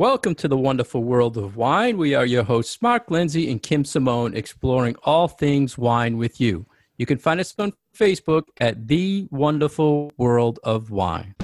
Welcome to the wonderful world of wine. We are your hosts, Mark Lindsay and Kim Simone, exploring all things wine with you. You can find us on Facebook at The Wonderful World of Wine.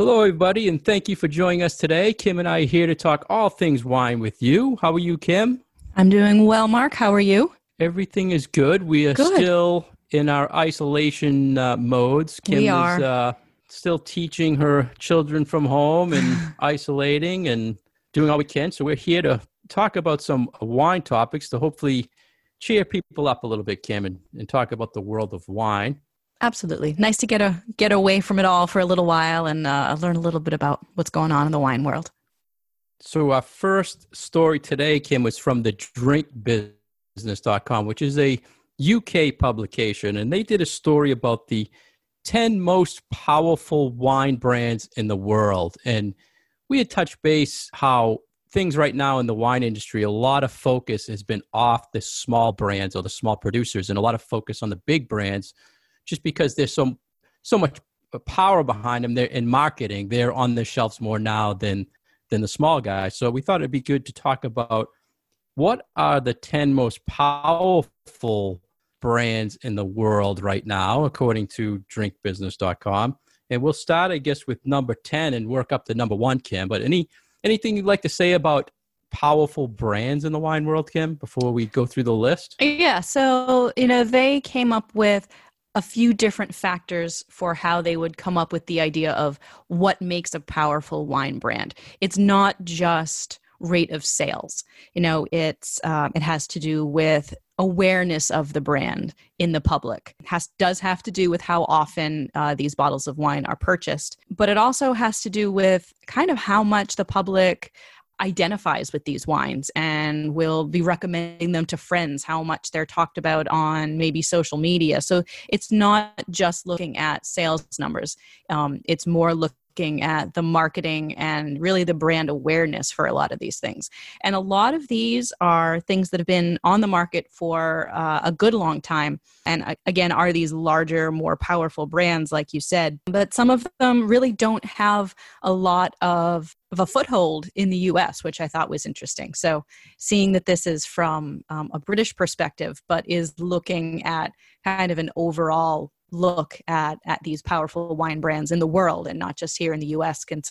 Hello, everybody, and thank you for joining us today. Kim and I are here to talk all things wine with you. How are you, Kim? I'm doing well, Mark. How are you? Everything is good. We are Good. still in our isolation uh, modes. Kim We is are. uh, still teaching her children from home and isolating and doing all we can. So we're here to talk about some wine topics to hopefully cheer people up a little bit, Kim, and, and talk about the world of wine. Absolutely. Nice to get a get away from it all for a little while and uh, learn a little bit about what's going on in the wine world. So our first story today, Kim, was from the drinkbusiness.com, which is a UK publication, and they did a story about the 10 most powerful wine brands in the world. And we had touched base how things right now in the wine industry, a lot of focus has been off the small brands or the small producers and a lot of focus on the big brands just because there's so so much power behind them they're in marketing they're on the shelves more now than than the small guys. So we thought it'd be good to talk about what are the 10 most powerful brands in the world right now according to drinkbusiness.com and we'll start i guess with number 10 and work up to number 1 kim. But any anything you'd like to say about powerful brands in the wine world kim before we go through the list? Yeah, so you know they came up with a few different factors for how they would come up with the idea of what makes a powerful wine brand. It's not just rate of sales. You know, it's um, it has to do with awareness of the brand in the public. It has does have to do with how often uh, these bottles of wine are purchased, but it also has to do with kind of how much the public identifies with these wines and will be recommending them to friends how much they're talked about on maybe social media. So it's not just looking at sales numbers. Um, it's more looking at the marketing and really the brand awareness for a lot of these things. And a lot of these are things that have been on the market for uh, a good long time. And uh, again are these larger more powerful brands like you said. But some of them really don't have a lot of of a foothold in the US, which I thought was interesting. So, seeing that this is from um, a British perspective, but is looking at kind of an overall look at, at these powerful wine brands in the world and not just here in the US can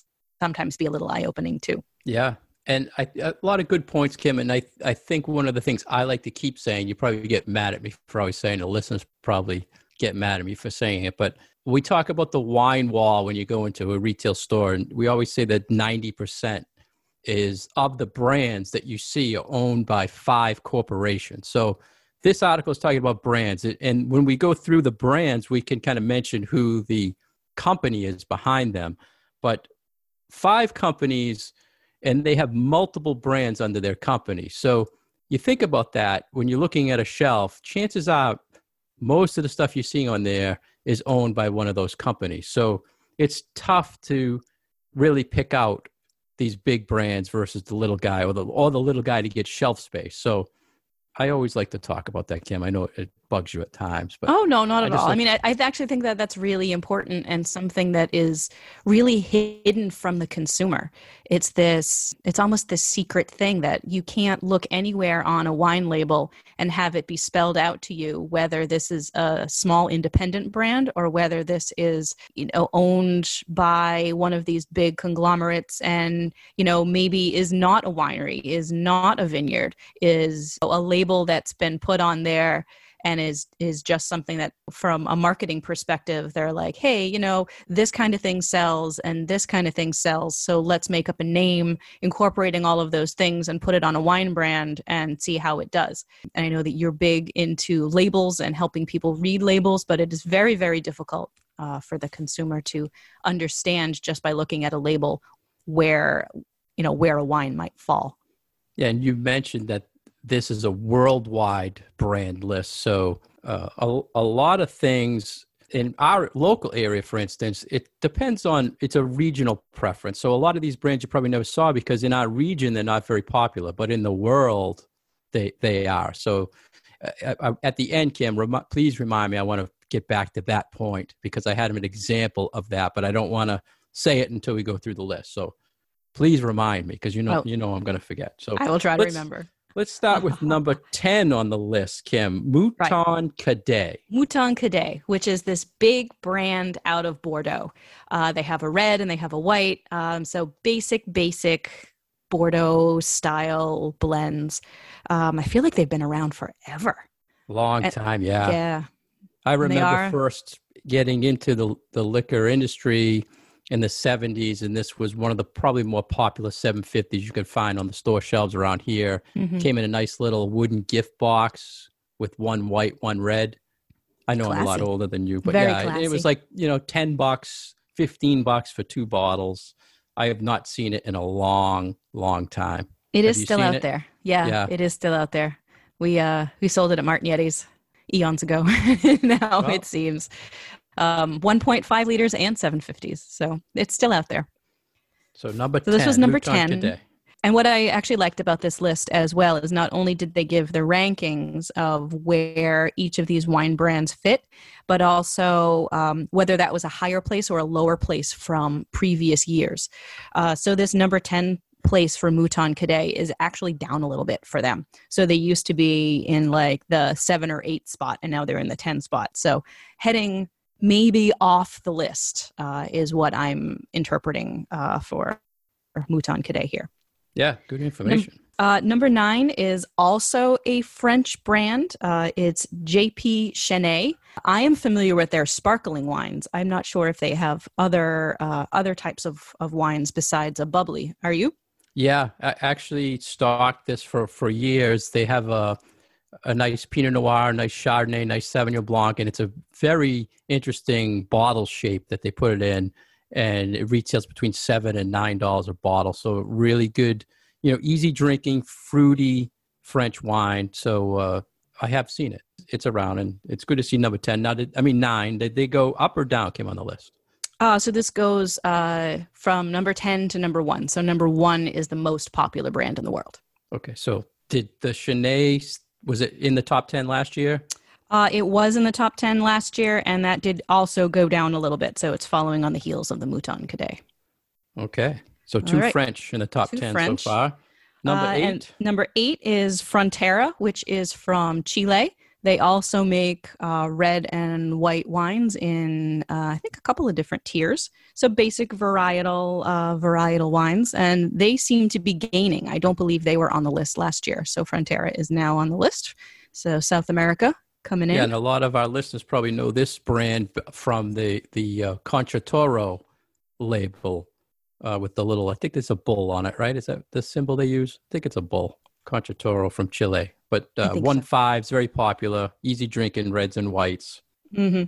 sometimes be a little eye opening too. Yeah. And I, a lot of good points, Kim. And I, I think one of the things I like to keep saying, you probably get mad at me for always saying, the listeners probably get mad at me for saying it, but we talk about the wine wall when you go into a retail store, and we always say that 90% is of the brands that you see are owned by five corporations. So this article is talking about brands. And when we go through the brands, we can kind of mention who the company is behind them. But five companies, and they have multiple brands under their company. So you think about that when you're looking at a shelf, chances are most of the stuff you're seeing on there is owned by one of those companies. So it's tough to really pick out these big brands versus the little guy or the or the little guy to get shelf space. So I always like to talk about that, Kim. I know it bugs you at times, but Oh no, not at all. I mean, I, I actually think that that's really important and something that is really hidden from the consumer. It's this, it's almost this secret thing that you can't look anywhere on a wine label and have it be spelled out to you whether this is a small independent brand or whether this is you know owned by one of these big conglomerates and you know maybe is not a winery, is not a vineyard, is a label that's been put on there and is is just something that from a marketing perspective they're like hey you know this kind of thing sells and this kind of thing sells so let's make up a name incorporating all of those things and put it on a wine brand and see how it does. And i know that you're big into labels and helping people read labels but it is very very difficult uh, for the consumer to understand just by looking at a label where you know where a wine might fall. Yeah, and you mentioned that this is a worldwide brand list. So uh, a, a lot of things in our local area, for instance, it depends on it's a regional preference. So a lot of these brands you probably never saw because in our region they're not very popular, but in the world they they are. So uh, at the end, Kim, rem- please remind me. I want to get back to that point because I had an example of that, but I don't want to say it until we go through the list. So please remind me because you know you know I'm going to forget. So I will try to remember. Let's start with number 10 on the list, Kim. Mouton right. Cadet. Mouton Cadet, which is this big brand out of Bordeaux. Uh, they have a red and they have a white. Um, so basic, basic Bordeaux style blends. Um, I feel like they've been around forever. Long and, time, yeah. Yeah. I remember first getting into the, the liquor industry in the 70s and this was one of the probably more popular 750s you could find on the store shelves around here. Mm-hmm. came in a nice little wooden gift box with one white one red. I know classy. i'm a lot older than you but Very yeah classy. it was like you know 10 bucks 15 bucks for two bottles. I have not seen it in a long long time. It have is still out it? there. Yeah, yeah. it is still out there. We uh we sold it at Martignetti's eons ago. Now well, it seems um, 1.5 liters and 750s. So it's still out there. So number so 10. this was number 10. And what I actually liked about this list as well is not only did they give the rankings of where each of these wine brands fit, but also um, whether that was a higher place or a lower place from previous years. Uh, so this number 10 place for Mouton Cadet is actually down a little bit for them. So they used to be in like the seven or eight spot, and now they're in the 10 spot. So heading maybe off the list uh, is what I'm interpreting uh, for Mouton Cadet here. Yeah, good information. Uh, number nine is also a French brand. Uh, it's JP Chenet. I am familiar with their sparkling wines. I'm not sure if they have other uh, other types of, of wines besides a bubbly. Are you? Yeah, I actually stocked this for for years. They have a a nice Pinot Noir, a nice Chardonnay, nice Sauvignon Blanc, and it's a very interesting bottle shape that they put it in, and it retails between seven and nine dollars a bottle. So really good, you know, easy drinking, fruity French wine. So uh, I have seen it. It's around, and it's good to see number ten. Now, did, I mean nine. Did they go up or down? Came on the list. Uh, so this goes uh, from number 10 to number one. So number one is the most popular brand in the world. Okay. So did the Chenet was it in the top 10 last year? Uh, it was in the top 10 last year, and that did also go down a little bit. So it's following on the heels of the Mouton Cadet. Okay. So two right. French in the top two 10 French. so far. Number uh, eight. number eight is Frontera, which is from Chile. They also make uh, red and white wines in, uh, I think, a couple of different tiers. So basic varietal uh, varietal wines, and they seem to be gaining. I don't believe they were on the list last year. So Frontera is now on the list. So South America coming in. Yeah, and a lot of our listeners probably know this brand from the the uh, Concha Toro label uh, with the little. I think there's a bull on it, right? Is that the symbol they use? I think it's a bull. Concha Toro from Chile. But uh, one so. five's very popular, easy drinking reds and whites. Mm-hmm.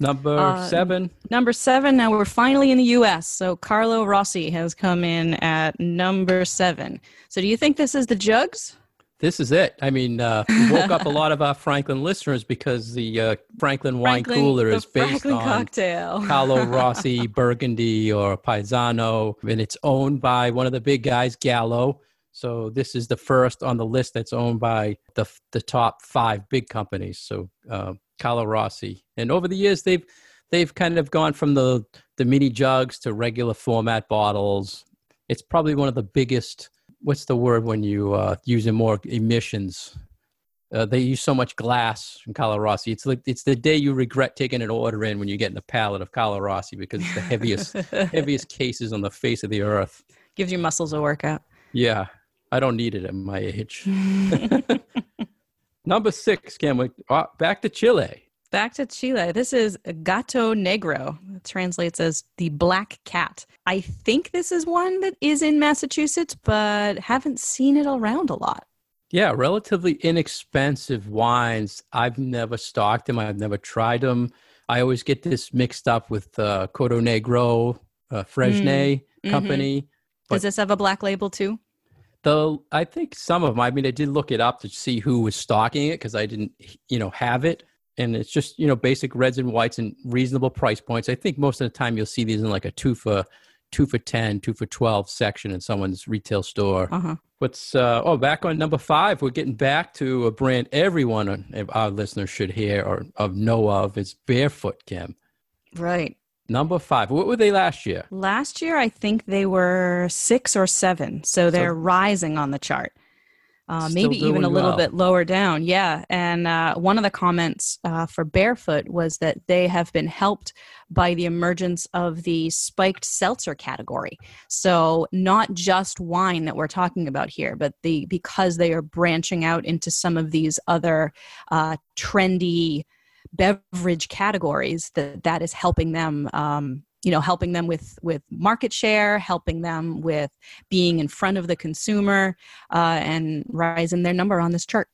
Number uh, seven. Number seven. Now we're finally in the U.S. So Carlo Rossi has come in at number seven. So do you think this is the jugs? This is it. I mean, uh, woke up a lot of our Franklin listeners because the uh, Franklin wine Franklin, cooler is based Franklin on cocktail. Carlo Rossi Burgundy or Paisano, and it's owned by one of the big guys, Gallo. So this is the first on the list that's owned by the the top five big companies. So uh, Rossi, and over the years they've they've kind of gone from the the mini jugs to regular format bottles. It's probably one of the biggest. What's the word when you uh, using more emissions? Uh, they use so much glass from Carlo Rossi. It's like it's the day you regret taking an order in when you get in a pallet of Carlo Rossi because it's the heaviest heaviest cases on the face of the earth. Gives your muscles a workout. Yeah, I don't need it at my age. Number six, Kim, uh, back to Chile. Back to Chile. This is Gato Negro. It translates as the black cat. I think this is one that is in Massachusetts, but haven't seen it around a lot. Yeah, relatively inexpensive wines. I've never stocked them. I've never tried them. I always get this mixed up with uh, Cordon Negro, uh, Freixenet mm. Company. Mm-hmm. Does this have a black label too? The I think some of them. I mean, I did look it up to see who was stocking it because I didn't, you know, have it. and it's just you know basic reds and whites and reasonable price points. I think most of the time you'll see these in like a two for two for 10, two for 12 section in someone's retail store. Uh-huh. What's, uh, oh, back on number five, we're getting back to a brand everyone our listeners should hear or of know of. is Barefoot, Kim. Right. Number five. What were they last year? Last year, I think they were six or seven. So they're so, rising on the chart uh, maybe even a little well. bit lower down. Yeah. And uh, one of the comments uh, for Barefoot was that they have been helped by the emergence of the spiked seltzer category. So not just wine that we're talking about here, but the because they are branching out into some of these other uh, trendy beverage categories that that is helping them um, you know helping them with with market share helping them with being in front of the consumer uh, and rising their number on this chart.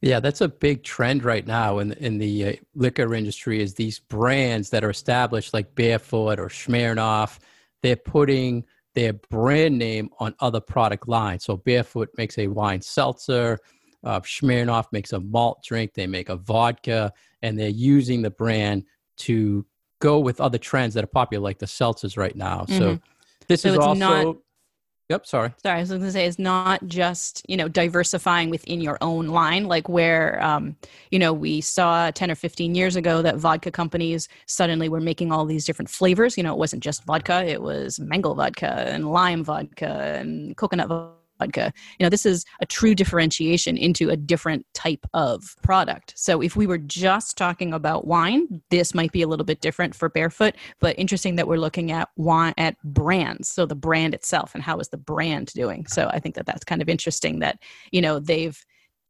Yeah that's a big trend right now in, in the uh, liquor industry is these brands that are established like barefoot or smirnoff they're putting their brand name on other product lines. So barefoot makes a wine seltzer uh, Smirnoff makes a malt drink, they make a vodka, and they're using the brand to go with other trends that are popular, like the seltzers right now. Mm-hmm. So this so is also. Not, yep, sorry. Sorry, I was going to say it's not just you know diversifying within your own line, like where um, you know we saw ten or fifteen years ago that vodka companies suddenly were making all these different flavors. You know, it wasn't just vodka; it was mango vodka and lime vodka and coconut vodka vodka. You know, this is a true differentiation into a different type of product. So if we were just talking about wine, this might be a little bit different for Barefoot, but interesting that we're looking at wine at brands. So the brand itself and how is the brand doing? So I think that that's kind of interesting that, you know, they've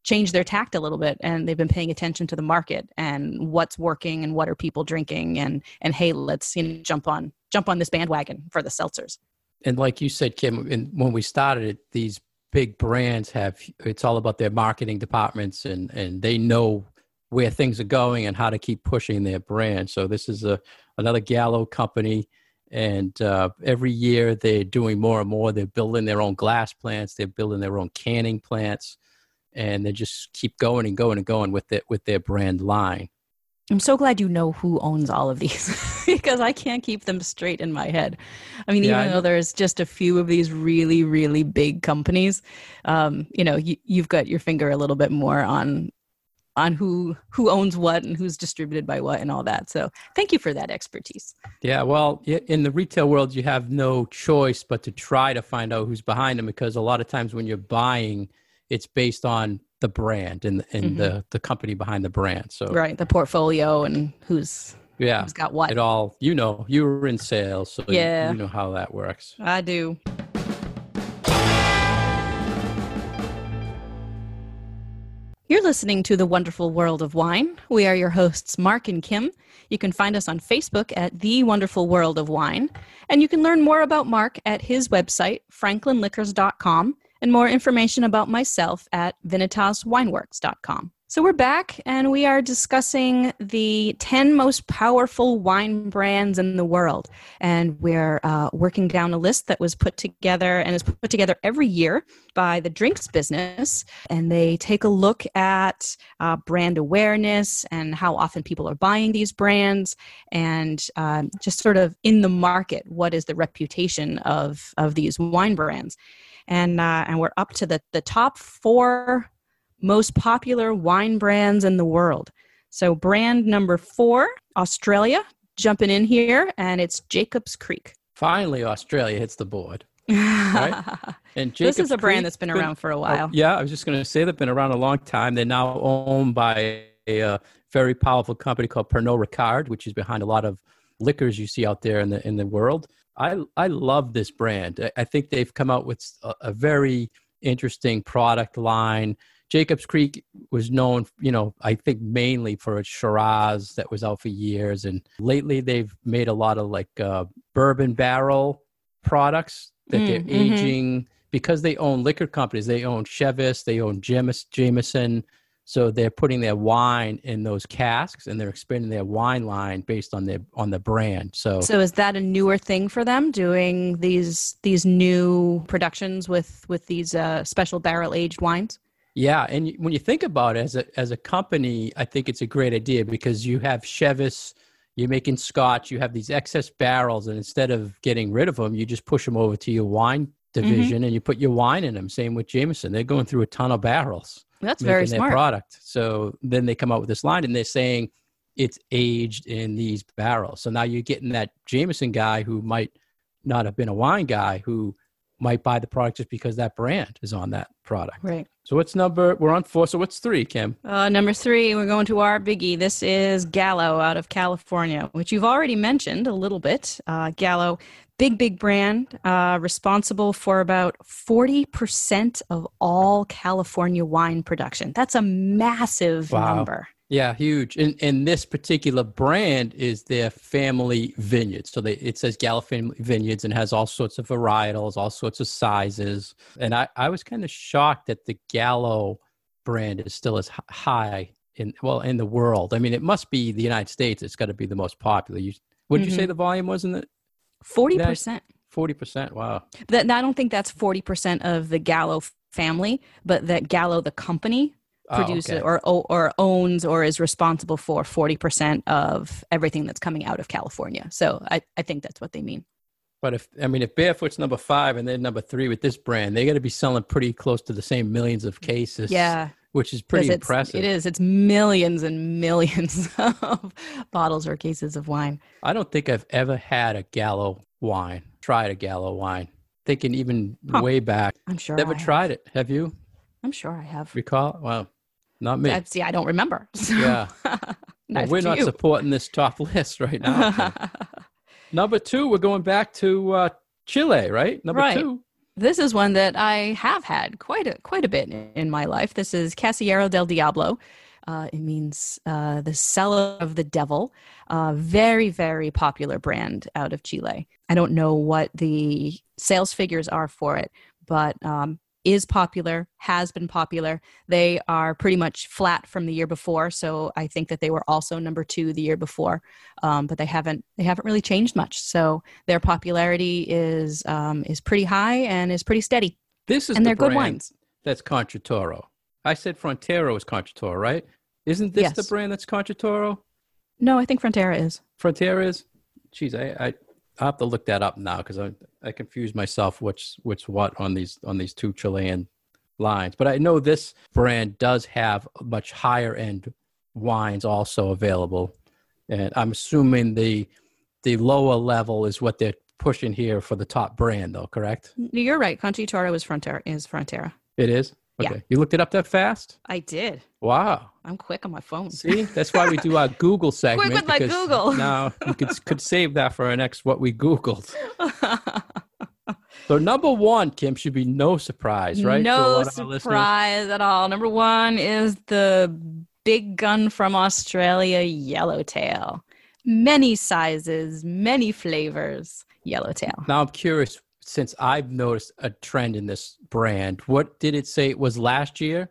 changed their tact a little bit and they've been paying attention to the market and what's working and what are people drinking and and hey let's you know jump on jump on this bandwagon for the seltzers and like you said, Kim, when we started it, these big brands have it's all about their marketing departments and and they know where things are going and how to keep pushing their brand. So this is a another Gallo company, and uh, every year they're doing more and more. They're building their own glass plants. They're building their own canning plants, and they just keep going and going and going with it with their brand line. I'm so glad you know who owns all of these because I can't keep them straight in my head. I mean, yeah, even I though there's just a few of these really, really big companies, um, you know, you, you've got your finger a little bit more on on who who owns what and who's distributed by what and all that. So, thank you for that expertise. Yeah, well, in the retail world, you have no choice but to try to find out who's behind them because a lot of times when you're buying, it's based on the brand and and mm-hmm. the the company behind the brand. So right, the portfolio and who's yeah who's got what. It all you know. You were in sales, so yeah, you, you know how that works. I do. You're listening to The Wonderful World of Wine. We are your hosts, Mark and Kim. You can find us on Facebook at The Wonderful World of Wine. And you can learn more about Mark at his website, franklinliquors.com and more information about myself at vinitaswineworks.com. So we're back and we are discussing the 10 most powerful wine brands in the world. And we're uh, working down a list that was put together and is put together every year by the drinks business. And they take a look at uh, brand awareness and how often people are buying these brands and um, just sort of in the market, what is the reputation of, of these wine brands and uh, and we're up to the the top four most popular wine brands in the world. So brand number four, Australia, jumping in here, and it's Jacob's Creek. Finally, Australia hits the board. Right? and Jacob's this is a brand Creek that's been, around for a oh, while. Oh, yeah, I was just going to say they've been around a long time. They're now owned by a, a very powerful company called Pernod Ricard, which is behind a lot of liquors you see out there in the in the world. I I love this brand. I think they've come out with a, a very interesting product line. Jacobs Creek was known, you know, I think mainly for its Shiraz that was out for years, and lately they've made a lot of like uh, bourbon barrel products that mm, they're mm-hmm. aging because they own liquor companies. They own Chivas, they own Jameson, so they're putting their wine in those casks and they're expanding their wine line based on their on the brand. So So is that a newer thing for them doing these these new productions with with these uh, special barrel aged wines? Yeah, and when you think about it as a as a company, I think it's a great idea because you have Chivas, you're making Scotch, you have these excess barrels, and instead of getting rid of them, you just push them over to your wine division and you put your wine in them. Same with Jameson; they're going through a ton of barrels That's very their smart. product. So then they come out with this line, and they're saying it's aged in these barrels. So now you're getting that Jameson guy who might not have been a wine guy who might buy the product just because that brand is on that product. Right. So what's number? We're on four. So what's three, Kim? Uh, number three, we're going to our biggie. This is Gallo out of California, which you've already mentioned a little bit. Uh, Gallo, big, big brand, uh, responsible for about 40% of all California wine production. That's a massive Wow. number. Yeah, huge. And and this particular brand is their family vineyards. So they it says Gallo Family Vineyards and has all sorts of varietals, all sorts of sizes. And I I was kind of shocked that the Gallo brand is still as high in well in the world. I mean, it must be the United States. It's got to be the most popular. You, what did you say mm-hmm. the volume was in it? 40%. Forty percent. Wow. That, I don't think that's 40% of the Gallo family, but that Gallo, the company, Oh, produces okay. or or owns or is responsible for 40% of everything that's coming out of California. So I, I think that's what they mean. But if I mean if Barefoot's number five and they're number three with this brand, they got to be selling pretty close to the same millions of cases. Yeah. which is pretty impressive. It is. It's millions and millions of bottles or cases of wine. I don't think I've ever had a Gallo wine. Tried a Gallo wine. Thinking even Huh. way back. I'm sure. Never I have. tried it. Have you? I'm sure I have. Recall? Well, not me. I, see, I don't remember. So Yeah. Well, we're not you. supporting this top list right now. Number two, we're going back to uh, Chile, right? Number Right. two. This is one that I have had quite a quite a bit in, in my life. This is Casillero del Diablo. Uh, it means uh, the cellar of the devil. Uh, very very popular brand out of Chile. I don't know what the sales figures are for it, but um, is popular. Has been popular. They are pretty much flat from the year before, so I think that they were also number two the year before. Um, but they haven't they haven't really changed much. So their popularity is um, is pretty high and is pretty steady. This is And the they're good wines. That's Contratoro. I said Frontero is Contratoro, right? Isn't this the brand that's Contratoro? No, I think Frontera is. Frontera is? Jeez, I, I I have to look that up now because I I confuse myself which which what on these on these two Chilean lines. But I know this brand does have much higher end wines also available, and I'm assuming the the lower level is what they're pushing here for the top brand, though. Correct? You're right. Conchi Toro is Frontera. Is Frontera. It is. Yeah. Okay. You looked it up that fast? I did. Wow. I'm quick on my phone. See, that's why we do our Google segment. Quick with my Google. Now you could could save that for our next what we Googled. So number one, Kim, should be no surprise, right? No lot of our listeners? surprise at all. Number one is the big gun from Australia, Yellowtail. Many sizes, many flavors. Yellowtail. Now I'm curious, since I've noticed a trend in this brand. What did it say it was last year?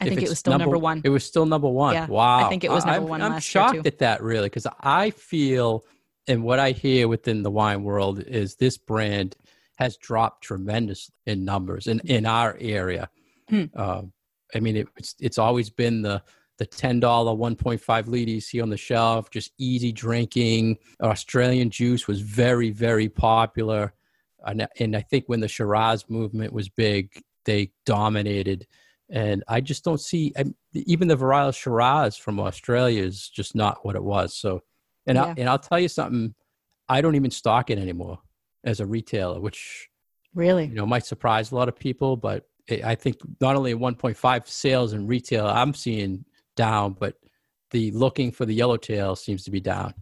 I If think it was still number, one. It was still number one. Yeah, wow. I think it was number I'm- one I'm shocked at that, really, because I feel, and what I hear within the wine world is this brand has dropped tremendously in numbers in, in our area. Hmm. Um, I mean, it, it's it's always been the the ten dollar one point five liter you see on the shelf, just easy drinking. Australian juice was very very popular, and, and I think when the Shiraz movement was big, they dominated. And I just don't see I, even the varietal Shiraz from Australia is just not what it was. So, and I, and I'll tell you something, I don't even stock it anymore as a retailer, which Really? you know might surprise a lot of people but it, i think not only 1.5 sales in retail i'm seeing down but the looking for the yellowtail seems to be down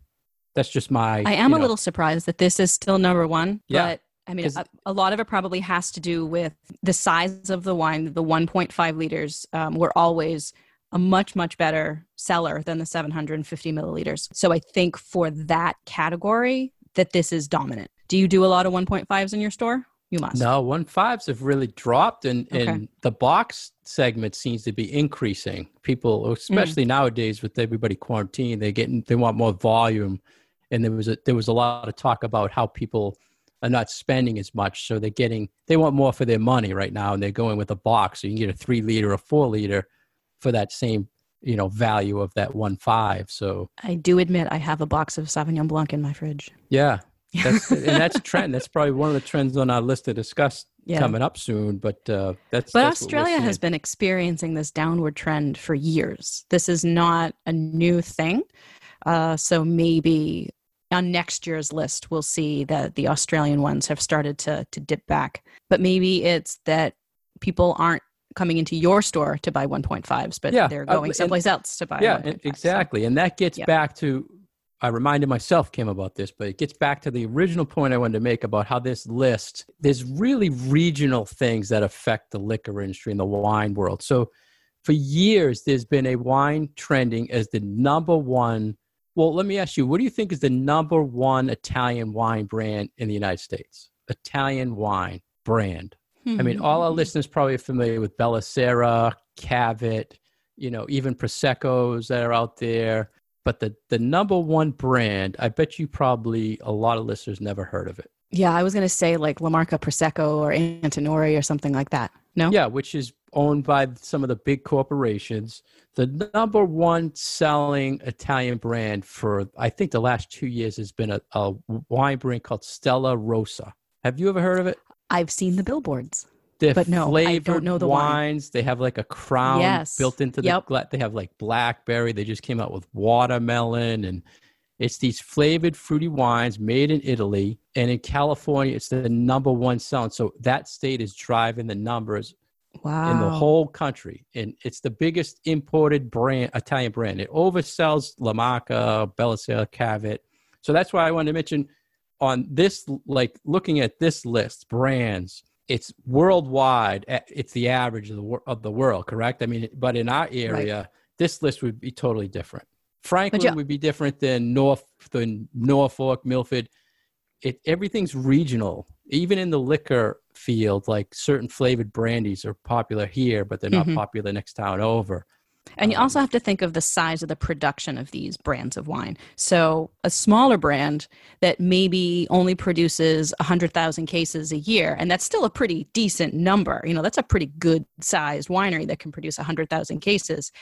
that's just my I am a know, little surprised that this is still number one. Yeah, But I mean, a, a lot of it probably has to do with the size of the wine. The 1.5 liters um, were always a much, much better seller than the 750 milliliters. So I think for that category, that this is dominant. Do you do a lot of 1.5s in your store? You must. no 1.5s have really dropped and Okay. and the box segment seems to be increasing people Mm. especially nowadays with everybody quarantined they getting they want more volume and there was a there was a lot of talk about how people are not spending as much, so they're getting they want more for their money right now, and they're going with a box. So you can get a three liter or four liter for that same you know value of that one five. So I do admit I have a box of Sauvignon Blanc in my fridge. Yeah, that's, and that's a trend. That's probably one of the trends on our list to discuss yeah. coming up soon. But uh, that's but that's Australia has been experiencing this downward trend for years. This is not a new thing. Uh, so maybe on next year's list, we'll see that the Australian ones have started to to dip back. But maybe it's that people aren't coming into your store to buy 1.5s, but yeah, they're uh, going uh, someplace and, else to buy. Yeah, exactly. So, and that gets yeah. back to I reminded myself, Kim, about this, but it gets back to the original point I wanted to make about how this list, there's really regional things that affect the liquor industry and the wine world. So for years, there's been a wine trending as the number one. Well, let me ask you, what do you think is the number one Italian wine brand in the United States? Italian wine brand. Hmm. I mean, all our hmm. listeners probably are familiar with Bella Sera, Cavit, you know, even Prosecco's that are out there but the the number one brand, I bet you probably a lot of listeners never heard of it. Yeah, I was going to say like La Marca Prosecco or Antinori or something like that. No. Yeah, which is owned by some of the big corporations. The number one selling Italian brand for I think the last two years has been a, a wine brand called Stella Rosa. Have you ever heard of it? I've seen the billboards. They're but no, I don't know the wines. Wine. They have like a crown yes. built into the yep. They have like blackberry. They just came out with watermelon and it's these flavored fruity wines made in Italy and in California. It's the number one selling. So that state is driving the numbers wow. in the whole country, and it's the biggest imported brand Italian brand. It oversells La Marca, Bella Sera, Cavit. So that's why I wanted to mention on this, like looking at this list, brands it's worldwide. It's the average of the of the world, correct? I mean, but in our area, right. this list would be totally different. Franklin yeah. would be different than North than Norfolk, Milford. It everything's regional. Even in the liquor field, like certain flavored brandies are popular here, but they're not mm-hmm. popular next town over. And you also have to think of the size of the production of these brands of wine. So, a smaller brand that maybe only produces 100,000 cases a year, and that's still a pretty decent number. You know, that's a pretty good sized winery that can produce 100,000 cases,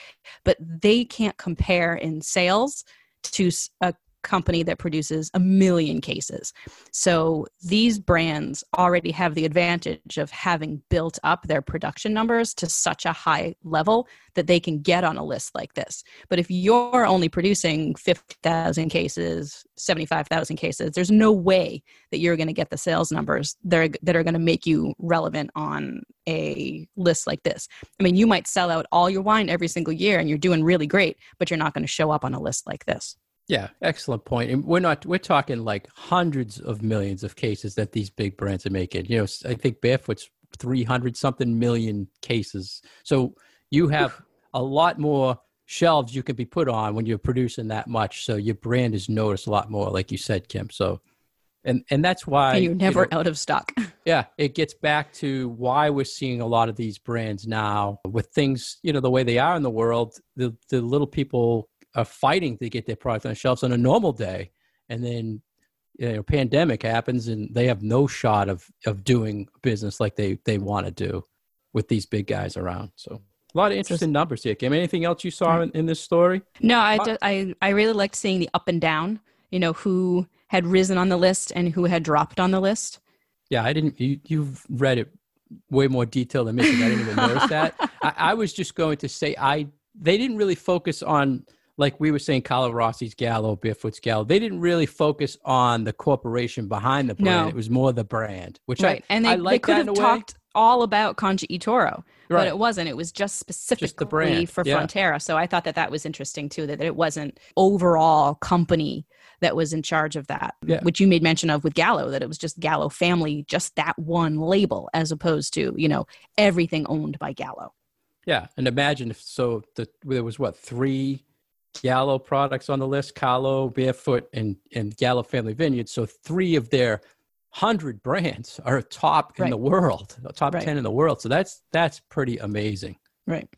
but they can't compare in sales to a company that produces a million cases. So these brands already have the advantage of having built up their production numbers to such a high level that they can get on a list like this. But if you're only producing 50,000 cases, 75,000 cases, there's no way that you're going to get the sales numbers that are, that are going to make you relevant on a list like this. I mean, you might sell out all your wine every single year and you're doing really great, but you're not going to show up on a list like this. Yeah, excellent point. And we're not we're talking like hundreds of millions of cases that these big brands are making. You know, I think Barefoot's 300 something million cases. So you have a lot more shelves you can be put on when you're producing that much. So your brand is noticed a lot more, like you said, Kim. So and and that's why and you're never you know, out of stock. yeah, it gets back to why we're seeing a lot of these brands now with things, you know, the way they are in the world. The the little people are fighting to get their product on the shelves on a normal day, and then you know, pandemic happens and they have no shot of of doing business like they they want to do with these big guys around. So a lot of interesting numbers here. Kim, anything else you saw mm-hmm. in, in this story? No, I, just, I I really liked seeing the up and down. You know who had risen on the list and who had dropped on the list. Yeah, I didn't. You you've read it way more detailed than me. I didn't even notice that. I, I was just going to say I they didn't really focus on like we were saying, Carlo Rossi's Gallo, Barefoot's Gallo, they didn't really focus on the corporation behind the brand. No. It was more the brand, which right. I and they, I like they could have talked all about Concha y Toro, right. but it wasn't. It was just specifically just the brand. for yeah. Frontera. So I thought that that was interesting too. That it wasn't overall company that was in charge of that, yeah. which you made mention of with Gallo. That it was just Gallo family, just that one label, as opposed to you know everything owned by Gallo. Yeah, and imagine if so. The, there was what three Gallo products on the list, Carlo, Barefoot, and, and Gallo Family Vineyards. So three of their hundred brands are top in the world, top right. ten in the world. So that's that's pretty amazing. Right.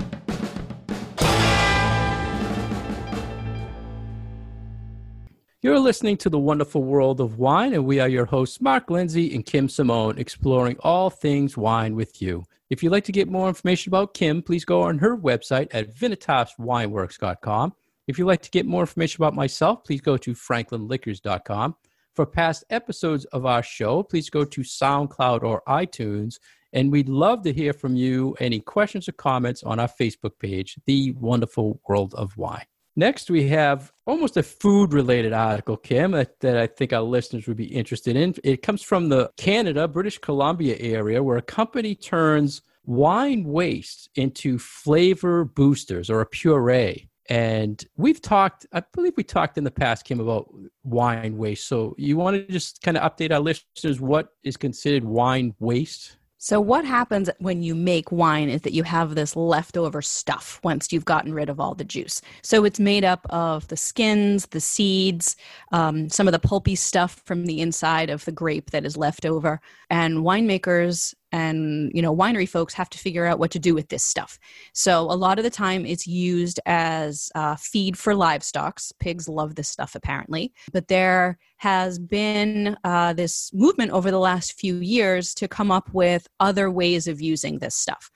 You're listening to the wonderful world of wine, and we are your hosts, Mark Lindsay and Kim Simone, exploring all things wine with you. If you'd like to get more information about Kim, please go on her website at vinitaswineworks.com. If you'd like to get more information about myself, please go to franklinliquors.com. For past episodes of our show, please go to SoundCloud or iTunes. And we'd love to hear from you. Any questions or comments on our Facebook page, The Wonderful World of Wine. Next, we have almost a food related article, Kim, that, that, I think our listeners would be interested in. It comes from the Canada, British Columbia area, where a company turns wine waste into flavor boosters or a puree. And we've talked, I believe we talked in the past, Kim, about wine waste. So you want to just kind of update our listeners what is considered wine waste? So, what happens when you make wine is that you have this leftover stuff once you've gotten rid of all the juice. So, it's made up of the skins, the seeds, um, some of the pulpy stuff from the inside of the grape that is left over. And winemakers and you know winery folks have to figure out what to do with this stuff. So a lot of the time it's used as uh, feed for livestock pigs love this stuff apparently. But there has been uh, this movement over the last few years to come up with other ways of using this stuff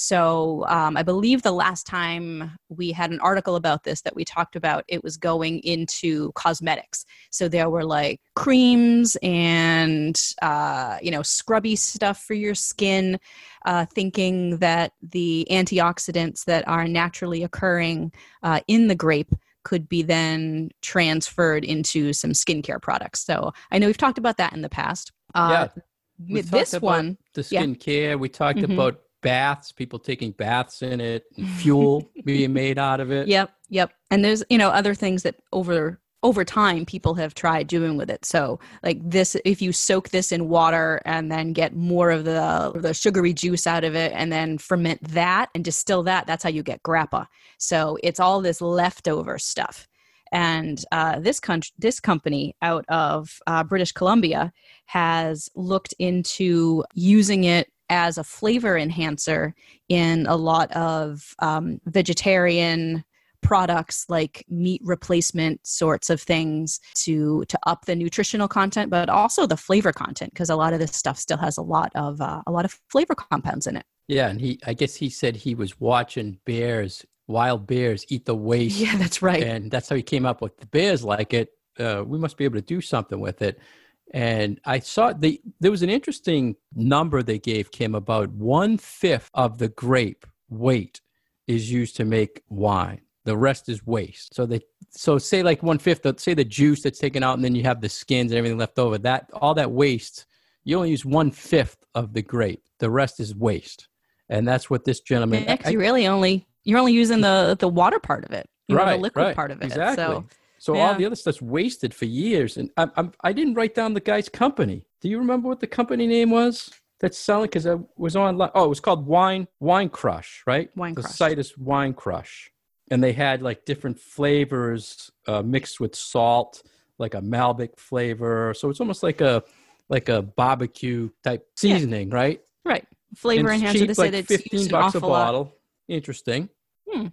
so um, I believe the last time we had an article about this that we talked about, it was going into cosmetics. So there were like creams and uh, you know scrubby stuff for your skin, uh, thinking that the antioxidants that are naturally occurring uh, in the grape could be then transferred into some skincare products. So I know we've talked about that in the past. Uh, yeah. this one, the skincare, yeah. we talked mm-hmm. about baths, people taking baths in it, fuel being made out of it. Yep, yep. And there's you know other things that over over time people have tried doing with it. So like this, if you soak this in water and then get more of the the sugary juice out of it, and then ferment that and distill that, that's how you get grappa. So it's all this leftover stuff. And uh, this country, this company out of uh, British Columbia has looked into using it as a flavor enhancer in a lot of um, vegetarian products like meat replacement sorts of things to to up the nutritional content but also the flavor content because a lot of this stuff still has a lot of uh, a lot of flavor compounds in it. Yeah and he i guess he said he was watching bears wild bears eat the waste. Yeah that's right. And that's how he came up with the bears like it uh, we must be able to do something with it and I saw the there was an interesting number they gave Kim about one fifth of the grape weight is used to make wine. The rest is waste. So they so say like one fifth. Say the juice that's taken out, and then you have the skins and everything left over. That all that waste, you only use one fifth of the grape. The rest is waste, and that's what this gentleman. I, you really only you're only using the the water part of it, you right? Know, the liquid right, part of it. Exactly. So so yeah. all the other stuff's wasted for years, and I, I'm, I didn't write down the guy's company. Do you remember what the company name was? That's selling because I was on. Oh, it was called Wine Wine Crush, right? Wine the Crush. site is Wine Crush, and they had like different flavors uh, mixed with salt, like a Malbec flavor. So it's almost like a like a barbecue type seasoning, yeah. right? Right. Flavor enhancer. Cheap, they say like fifteen bucks a bottle. Lot. Interesting. Hmm.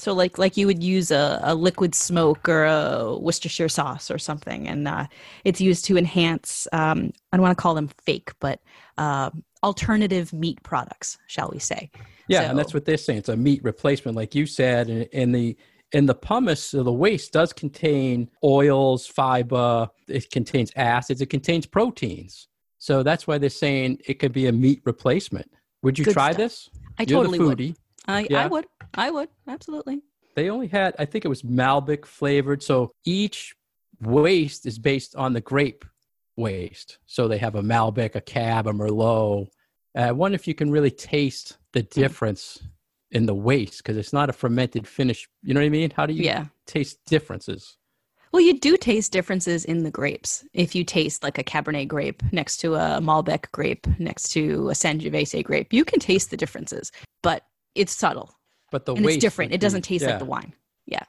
So like like you would use a, a liquid smoke or a Worcestershire sauce or something, and uh, it's used to enhance. Um, I don't want to call them fake, but uh, alternative meat products, shall we say? Yeah, so, and that's what they're saying. It's a meat replacement, like you said, and, and the and the pomace, so the waste does contain oils, fiber. It contains acids. It contains proteins. So that's why they're saying it could be a meat replacement. Would you try stuff. this? I You're totally would. I, yeah. I would. I would. Absolutely. They only had, I think it was Malbec flavored. So each waste is based on the grape waste. So they have a Malbec, a Cab, a Merlot. I wonder if you can really taste the difference in the waste because it's not a fermented finish. You know what I mean? How do you yeah. taste differences? Well, you do taste differences in the grapes. If you taste like a Cabernet grape next to a Malbec grape next to a Sangiovese grape, you can taste the differences, but it's subtle. But the and it's different. It doesn't taste yeah. like the wine. Yeah.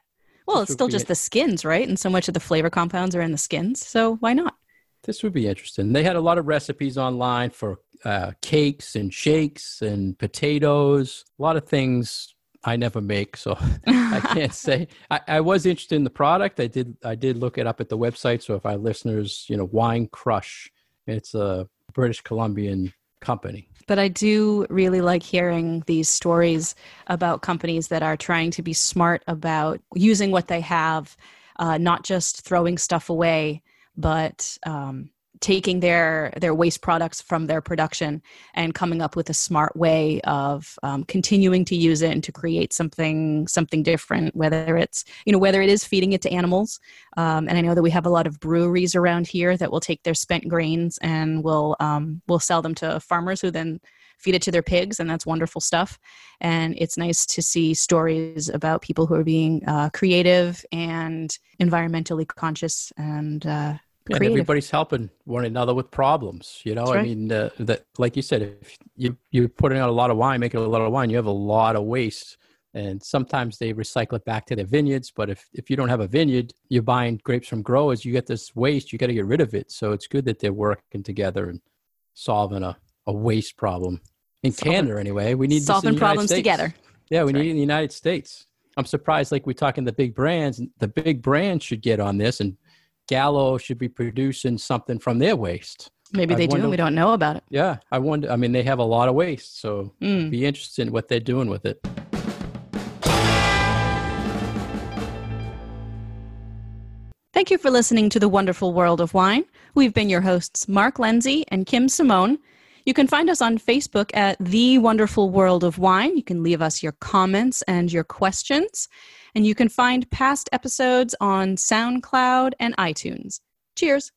Well, This it's still just it. the skins, right? And so much of the flavor compounds are in the skins. So why not? This would be interesting. They had a lot of recipes online for uh, cakes and shakes and potatoes, a lot of things I never make, so I can't say. I, I, was interested in the product. I did I did look it up at the website. So if our listeners, you know, Wine Crush, it's a British Columbian company. But I do really like hearing these stories about companies that are trying to be smart about using what they have, uh, not just throwing stuff away, but um, taking their their waste products from their production and coming up with a smart way of um, continuing to use it and to create something something different whether it's you know whether it is feeding it to animals. Um, and i know that we have a lot of breweries around here that will take their spent grains and will um, will sell them to farmers who then feed it to their pigs and that's wonderful stuff. And it's nice to see stories about people who are being uh, creative and environmentally conscious and uh, and everybody's helping one another with problems. You know, right. I mean, uh, that like you said, if you you're putting out a lot of wine, making a lot of wine, you have a lot of waste. And sometimes they recycle it back to their vineyards. But if, if you don't have a vineyard, you're buying grapes from growers, you get this waste, you got to get rid of it. So it's good that they're working together and solving a, a waste problem. In solving, Canada, anyway, we need solving problems States. together. Yeah, we That's need right. it in the United States. I'm surprised, like we're talking the big brands, the big brands should get on this and Gallo should be producing something from their waste. Maybe they wonder, do. We don't know about it. Yeah, I wonder. I mean, they have a lot of waste, so mm. be interested in what they're doing with it. Thank you for listening to The Wonderful World of Wine. We've been your hosts, Mark Lindsay and Kim Simone. You can find us on Facebook at The Wonderful World of Wine. You can leave us your comments and your questions. And you can find past episodes on SoundCloud and iTunes. Cheers.